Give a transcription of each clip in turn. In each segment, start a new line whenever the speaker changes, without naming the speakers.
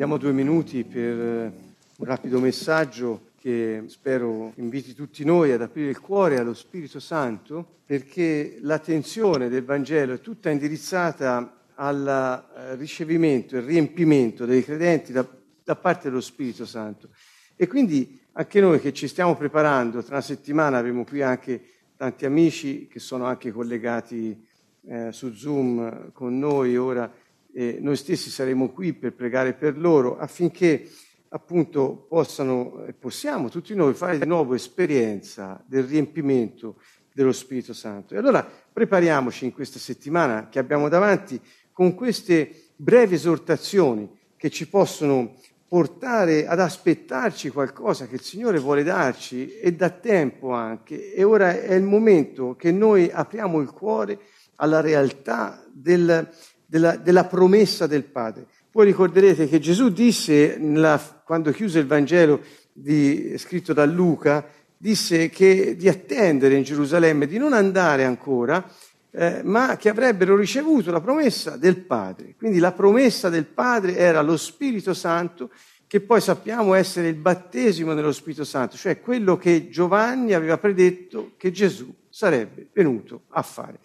Prendiamo due minuti per eh, un rapido messaggio che spero inviti tutti noi ad aprire il cuore allo Spirito Santo perché l'attenzione del Vangelo è tutta indirizzata al eh, ricevimento e riempimento dei credenti da, da, parte dello Spirito Santo. E quindi anche noi che ci stiamo preparando, tra una settimana avremo qui anche tanti amici che sono anche collegati eh, su Zoom con noi ora e noi stessi saremo qui per pregare per loro affinché appunto possano e possiamo tutti noi fare di nuovo esperienza del riempimento dello Spirito Santo. E allora prepariamoci in questa settimana che abbiamo davanti con queste brevi esortazioni che ci possono portare ad aspettarci qualcosa che il Signore vuole darci e da tempo anche. E ora è il momento che noi apriamo il cuore alla realtà del, della, della promessa del Padre. Voi ricorderete che Gesù disse, nella, quando chiuse il Vangelo di, scritto da Luca, disse che di attendere in Gerusalemme, di non andare ancora, eh, ma che avrebbero ricevuto la promessa del Padre. Quindi la promessa del Padre era lo Spirito Santo, che poi sappiamo essere il battesimo dello Spirito Santo, cioè quello che Giovanni aveva predetto che Gesù sarebbe venuto a fare.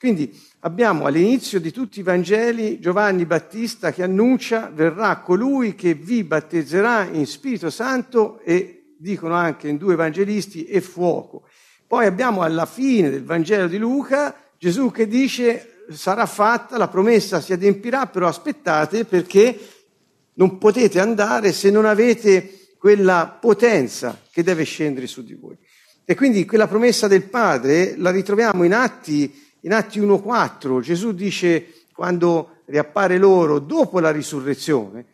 Quindi abbiamo all'inizio di tutti i Vangeli Giovanni Battista che annuncia verrà colui che vi battezzerà in Spirito Santo e dicono anche in due evangelisti e fuoco. Poi abbiamo alla fine del Vangelo di Luca Gesù che dice sarà fatta, la promessa si adempirà, però aspettate perché non potete andare se non avete quella potenza che deve scendere su di voi. E quindi quella promessa del Padre la ritroviamo in Atti in Atti 1.4 Gesù dice, quando riappare loro dopo la risurrezione,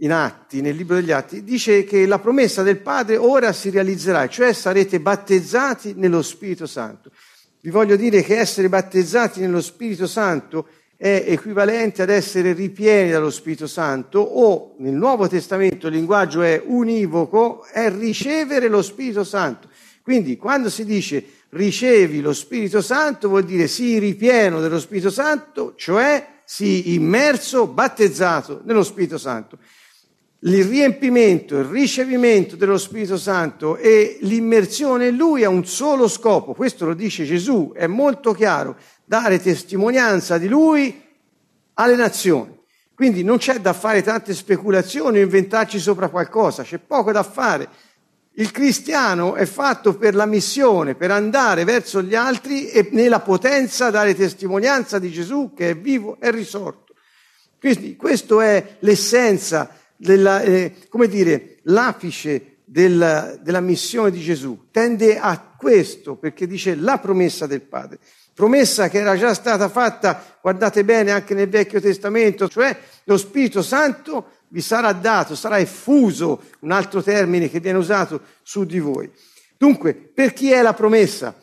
in Atti, nel libro degli Atti, dice che la promessa del Padre ora si realizzerà, cioè sarete battezzati nello Spirito Santo. Vi voglio dire che essere battezzati nello Spirito Santo è equivalente ad essere ripieni dallo Spirito Santo o nel Nuovo Testamento il linguaggio è univoco, è ricevere lo Spirito Santo. Quindi quando si dice ricevi lo Spirito Santo vuol dire sii ripieno dello Spirito Santo, cioè sii immerso, battezzato nello Spirito Santo. Il riempimento, il ricevimento dello Spirito Santo e l'immersione in Lui ha un solo scopo, questo lo dice Gesù, è molto chiaro, dare testimonianza di Lui alle nazioni. Quindi non c'è da fare tante speculazioni o inventarci sopra qualcosa, c'è poco da fare il cristiano è fatto per la missione, per andare verso gli altri e nella potenza dare testimonianza di Gesù che è vivo e risorto. Quindi questa è l'essenza, della, eh, come dire, l'apice della, della missione di Gesù. Tende a questo perché dice la promessa del Padre. Promessa che era già stata fatta, guardate bene, anche nel Vecchio Testamento, cioè lo Spirito Santo vi sarà dato, sarà effuso, un altro termine che viene usato su di voi. Dunque, per chi è la promessa?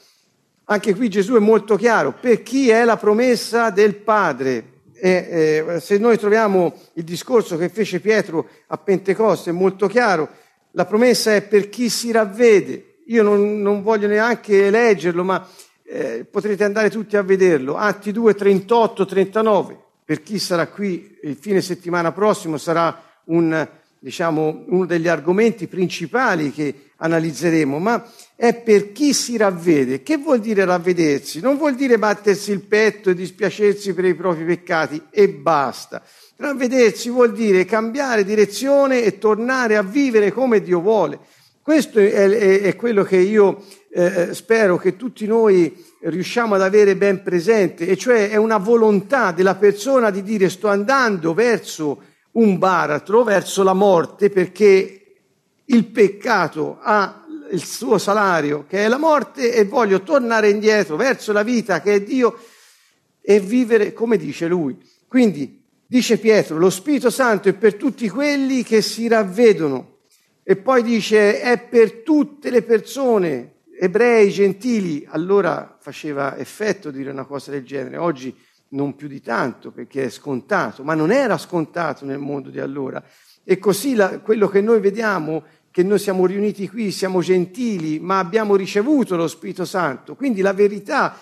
Anche qui Gesù è molto chiaro, per chi è la promessa del Padre? E, eh, se noi troviamo il discorso che fece Pietro a Pentecoste, è molto chiaro, la promessa è per chi si ravvede. Io non, non voglio neanche leggerlo, ma eh, potrete andare tutti a vederlo. Atti 2, 38, 39 per chi sarà qui il fine settimana prossimo sarà un, diciamo, uno degli argomenti principali che analizzeremo, ma è per chi si ravvede. Che vuol dire ravvedersi? Non vuol dire battersi il petto e dispiacersi per i propri peccati e basta. Ravvedersi vuol dire cambiare direzione e tornare a vivere come Dio vuole. Questo è, è, è quello che io eh, spero che tutti noi riusciamo ad avere ben presente, e cioè è una volontà della persona di dire sto andando verso un baratro, verso la morte, perché il peccato ha il suo salario, che è la morte, e voglio tornare indietro verso la vita che è Dio e vivere come dice lui. Quindi, dice Pietro, lo Spirito Santo è per tutti quelli che si ravvedono. E poi dice, è per tutte le persone ebrei, gentili, allora faceva effetto dire una cosa del genere, oggi non più di tanto perché è scontato, ma non era scontato nel mondo di allora. E così la, quello che noi vediamo, che noi siamo riuniti qui, siamo gentili, ma abbiamo ricevuto lo Spirito Santo, quindi la verità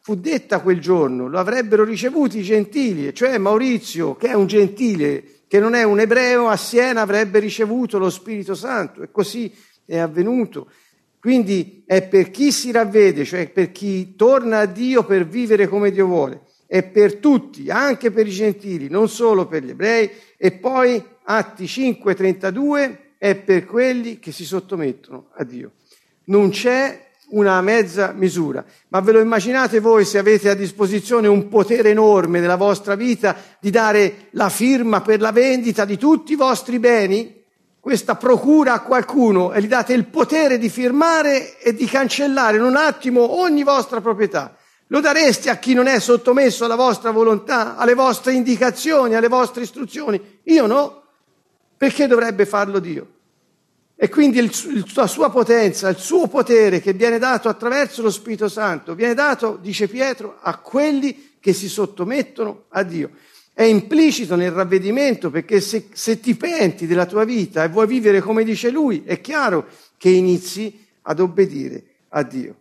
fu detta quel giorno, lo avrebbero ricevuto i gentili, cioè Maurizio, che è un gentile, che non è un ebreo, a Siena avrebbe ricevuto lo Spirito Santo e così è avvenuto. Quindi è per chi si ravvede, cioè per chi torna a Dio per vivere come Dio vuole. È per tutti, anche per i gentili, non solo per gli ebrei. E poi Atti 5:32 è per quelli che si sottomettono a Dio. Non c'è una mezza misura. Ma ve lo immaginate voi se avete a disposizione un potere enorme nella vostra vita di dare la firma per la vendita di tutti i vostri beni? Questa procura a qualcuno e gli date il potere di firmare e di cancellare in un attimo ogni vostra proprietà. Lo dareste a chi non è sottomesso alla vostra volontà, alle vostre indicazioni, alle vostre istruzioni? Io no. Perché dovrebbe farlo Dio? E quindi il, il, la sua potenza, il suo potere che viene dato attraverso lo Spirito Santo, viene dato, dice Pietro, a quelli che si sottomettono a Dio. È implicito nel ravvedimento perché se, se ti penti della tua vita e vuoi vivere come dice lui, è chiaro che inizi ad obbedire a Dio.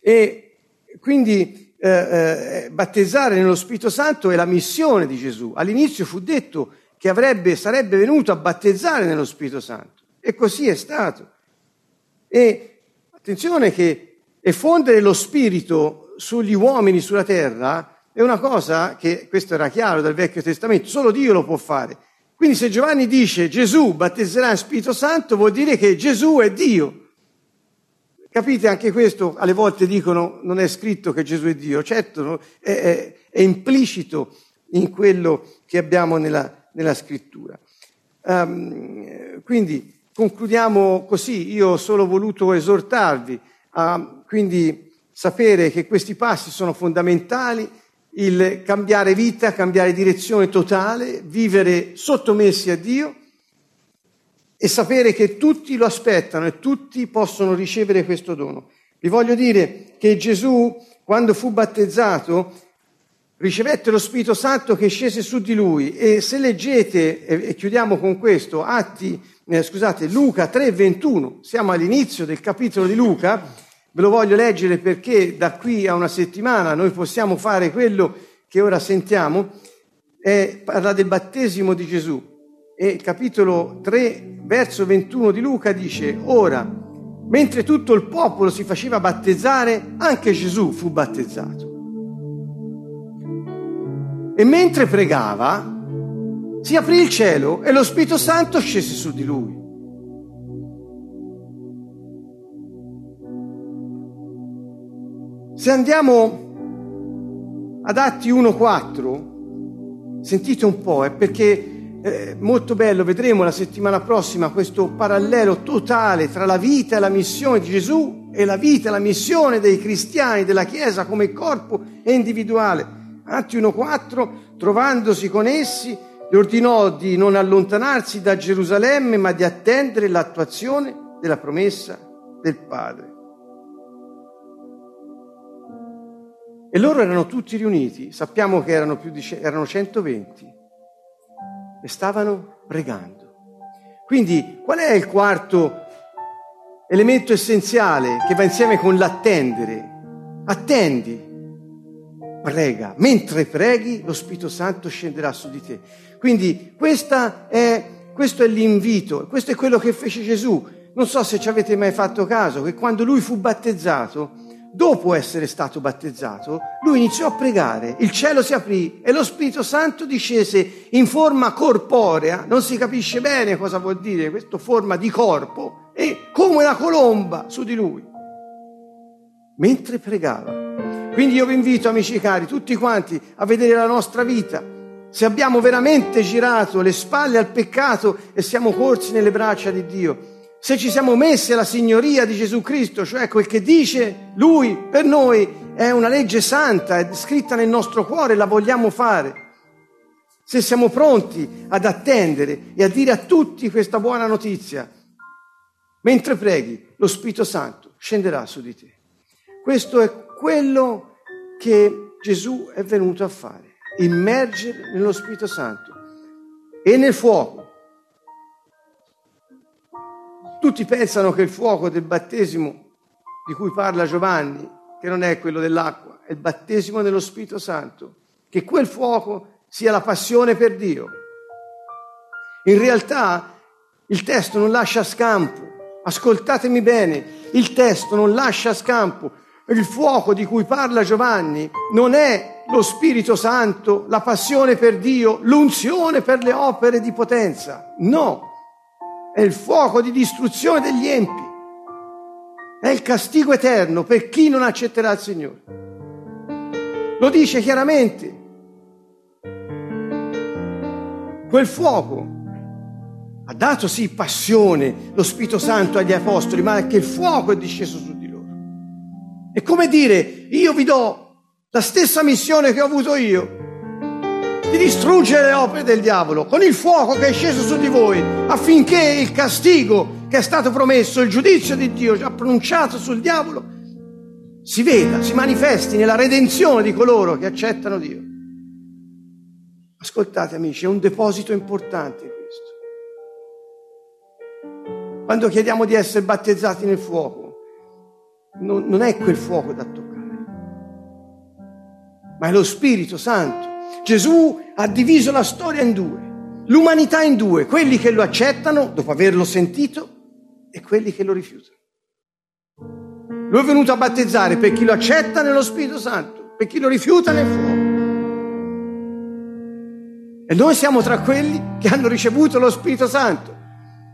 E quindi eh, eh, battezzare nello Spirito Santo è la missione di Gesù. All'inizio fu detto che avrebbe, sarebbe venuto a battezzare nello Spirito Santo. E così è stato. E attenzione che effondere lo Spirito sugli uomini sulla terra è una cosa che, questo era chiaro dal Vecchio Testamento, solo Dio lo può fare. Quindi se Giovanni dice Gesù battezzerà in Spirito Santo vuol dire che Gesù è Dio. Capite anche questo? Alle volte dicono non è scritto che Gesù è Dio, certo è, è, è implicito in quello che abbiamo nella, nella scrittura. Um, quindi concludiamo così, io ho solo voluto esortarvi a quindi sapere che questi passi sono fondamentali, il cambiare vita, cambiare direzione totale, vivere sottomessi a Dio e sapere che tutti lo aspettano e tutti possono ricevere questo dono. Vi voglio dire che Gesù, quando fu battezzato, ricevette lo Spirito Santo che scese su di lui e se leggete, e, chiudiamo con questo, Atti, eh, scusate, Luca 3:21, siamo all'inizio del capitolo di Luca, ve lo voglio leggere perché da qui a una settimana noi possiamo fare quello che ora sentiamo, è, parla del battesimo di Gesù e capitolo 3, verso 21 di Luca dice, ora, mentre tutto il popolo si faceva battezzare, anche Gesù fu battezzato. E mentre pregava, si aprì il cielo e lo Spirito Santo scese su di lui. Se andiamo ad Atti 1.4, sentite un po', è perché è molto bello, vedremo la settimana prossima questo parallelo totale tra la vita e la missione di Gesù e la vita e la missione dei cristiani, della Chiesa come corpo e individuale. Atti 1.4, trovandosi con essi, gli ordinò di non allontanarsi da Gerusalemme, ma di attendere l'attuazione della promessa del Padre. E loro erano tutti riuniti, sappiamo che erano, più di, erano 120, e stavano pregando. Quindi qual è il quarto elemento essenziale che va insieme con l'attendere? Attendi, prega. Mentre preghi, lo Spirito Santo scenderà su di te. Quindi è, questo è l'invito, questo è quello che fece Gesù. Non so se ci avete mai fatto caso che quando lui fu battezzato, dopo essere stato battezzato, lui iniziò a pregare, il cielo si aprì e lo Spirito Santo discese in forma corporea, non si capisce bene cosa vuol dire questa forma di corpo, e come una colomba su di lui, mentre pregava. Quindi io vi invito, amici cari, tutti quanti, a vedere la nostra vita. Se abbiamo veramente girato le spalle al peccato e siamo corsi nelle braccia di Dio, se ci siamo messi alla signoria di Gesù Cristo, cioè quel che dice Lui per noi è una legge santa, è scritta nel nostro cuore, la vogliamo fare. Se siamo pronti ad attendere e a dire a tutti questa buona notizia, mentre preghi, lo Spirito Santo scenderà su di te. Questo è quello che Gesù è venuto a fare, immergere nello Spirito Santo e nel fuoco. Tutti pensano che il fuoco del battesimo di cui parla Giovanni, che non è quello dell'acqua, è il battesimo nello Spirito Santo, che quel fuoco sia la passione per Dio. In realtà il testo non lascia scampo. Ascoltatemi bene, il testo non lascia scampo. Il fuoco di cui parla Giovanni non è lo Spirito Santo, la passione per Dio, l'unzione per le opere di potenza. No, è il fuoco di distruzione degli empi. È il castigo eterno per chi non accetterà il Signore. Lo dice chiaramente. Quel fuoco ha dato sì passione, lo Spirito Santo agli Apostoli, ma anche il fuoco è disceso su di loro. È come dire, io vi do la stessa missione che ho avuto io, di distruggere le opere del diavolo con il fuoco che è sceso su di voi, affinché il castigo che è stato promesso, il giudizio di Dio già pronunciato sul diavolo, si veda, si manifesti nella redenzione di coloro che accettano Dio. Ascoltate amici, è un deposito importante questo. Quando chiediamo di essere battezzati nel fuoco, non, non è quel fuoco da toccare ma è lo Spirito Santo. Gesù ha diviso la storia in due, l'umanità in due, quelli che lo accettano dopo averlo sentito e quelli che lo rifiutano. Lui è venuto a battezzare per chi lo accetta nello Spirito Santo, per chi lo rifiuta nel fuoco. E noi siamo tra quelli che hanno ricevuto lo Spirito Santo.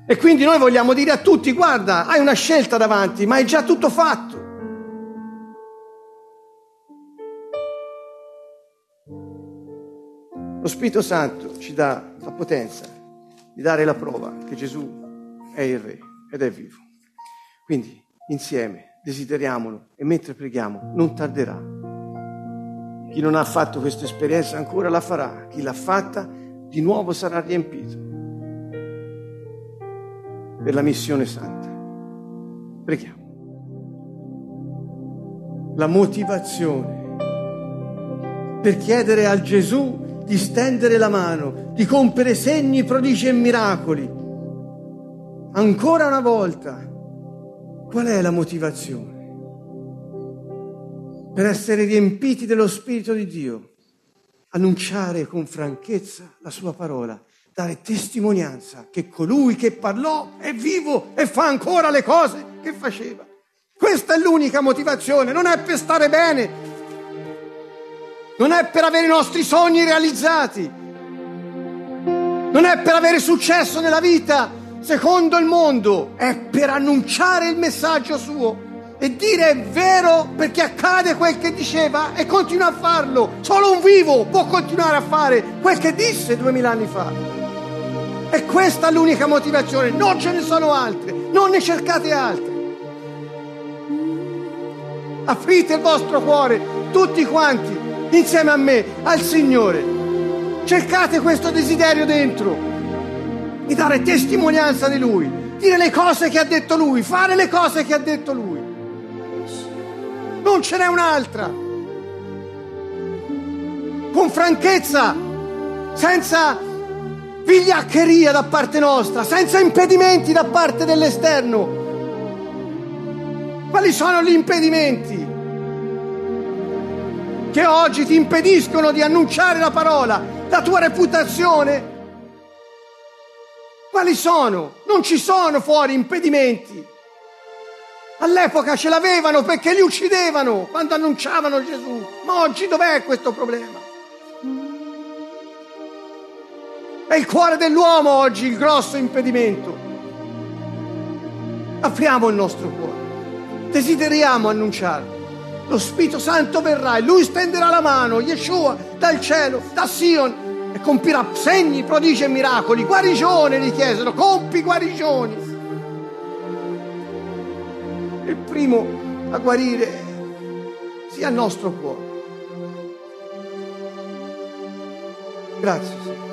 E quindi noi vogliamo dire a tutti, guarda, hai una scelta davanti, ma è già tutto fatto. Lo Spirito Santo ci dà la potenza di dare la prova che Gesù è il Re ed è vivo. Quindi insieme desideriamolo e mentre preghiamo non tarderà. Chi non ha fatto questa esperienza ancora la farà, chi l'ha fatta di nuovo sarà riempito per la missione santa. Preghiamo. La motivazione per chiedere al Gesù di stendere la mano, di compiere segni, prodigi e miracoli. Ancora una volta, qual è la motivazione? Per essere riempiti dello Spirito di Dio, annunciare con franchezza la sua parola, dare testimonianza che colui che parlò è vivo e fa ancora le cose che faceva. Questa è l'unica motivazione, non è per stare bene, non è per avere i nostri sogni realizzati, non è per avere successo nella vita secondo il mondo, è per annunciare il messaggio suo e dire è vero perché accade quel che diceva e continua a farlo. Solo un vivo può continuare a fare quel che disse duemila anni fa. E questa è l'unica motivazione, non ce ne sono altre, non ne cercate altre. Aprite il vostro cuore, tutti quanti, insieme a me, al Signore. Cercate questo desiderio dentro di dare testimonianza di Lui, dire le cose che ha detto Lui, fare le cose che ha detto Lui. Non ce n'è un'altra. Con franchezza, senza vigliaccheria da parte nostra, senza impedimenti da parte dell'esterno. Quali sono gli impedimenti? Che oggi ti impediscono di annunciare la parola, la tua reputazione? Quali sono? Non ci sono fuori impedimenti. All'epoca ce l'avevano perché li uccidevano quando annunciavano Gesù. Ma oggi dov'è questo problema? È il cuore dell'uomo oggi il grosso impedimento. Apriamo il nostro cuore. Desideriamo annunciarlo lo Spirito Santo verrà e lui stenderà la mano, Yeshua, dal cielo, da Sion, e compirà segni, prodigi e miracoli. Guarigione gli chiesero, compi guarigioni. Il primo a guarire sia il nostro cuore. Grazie Signore.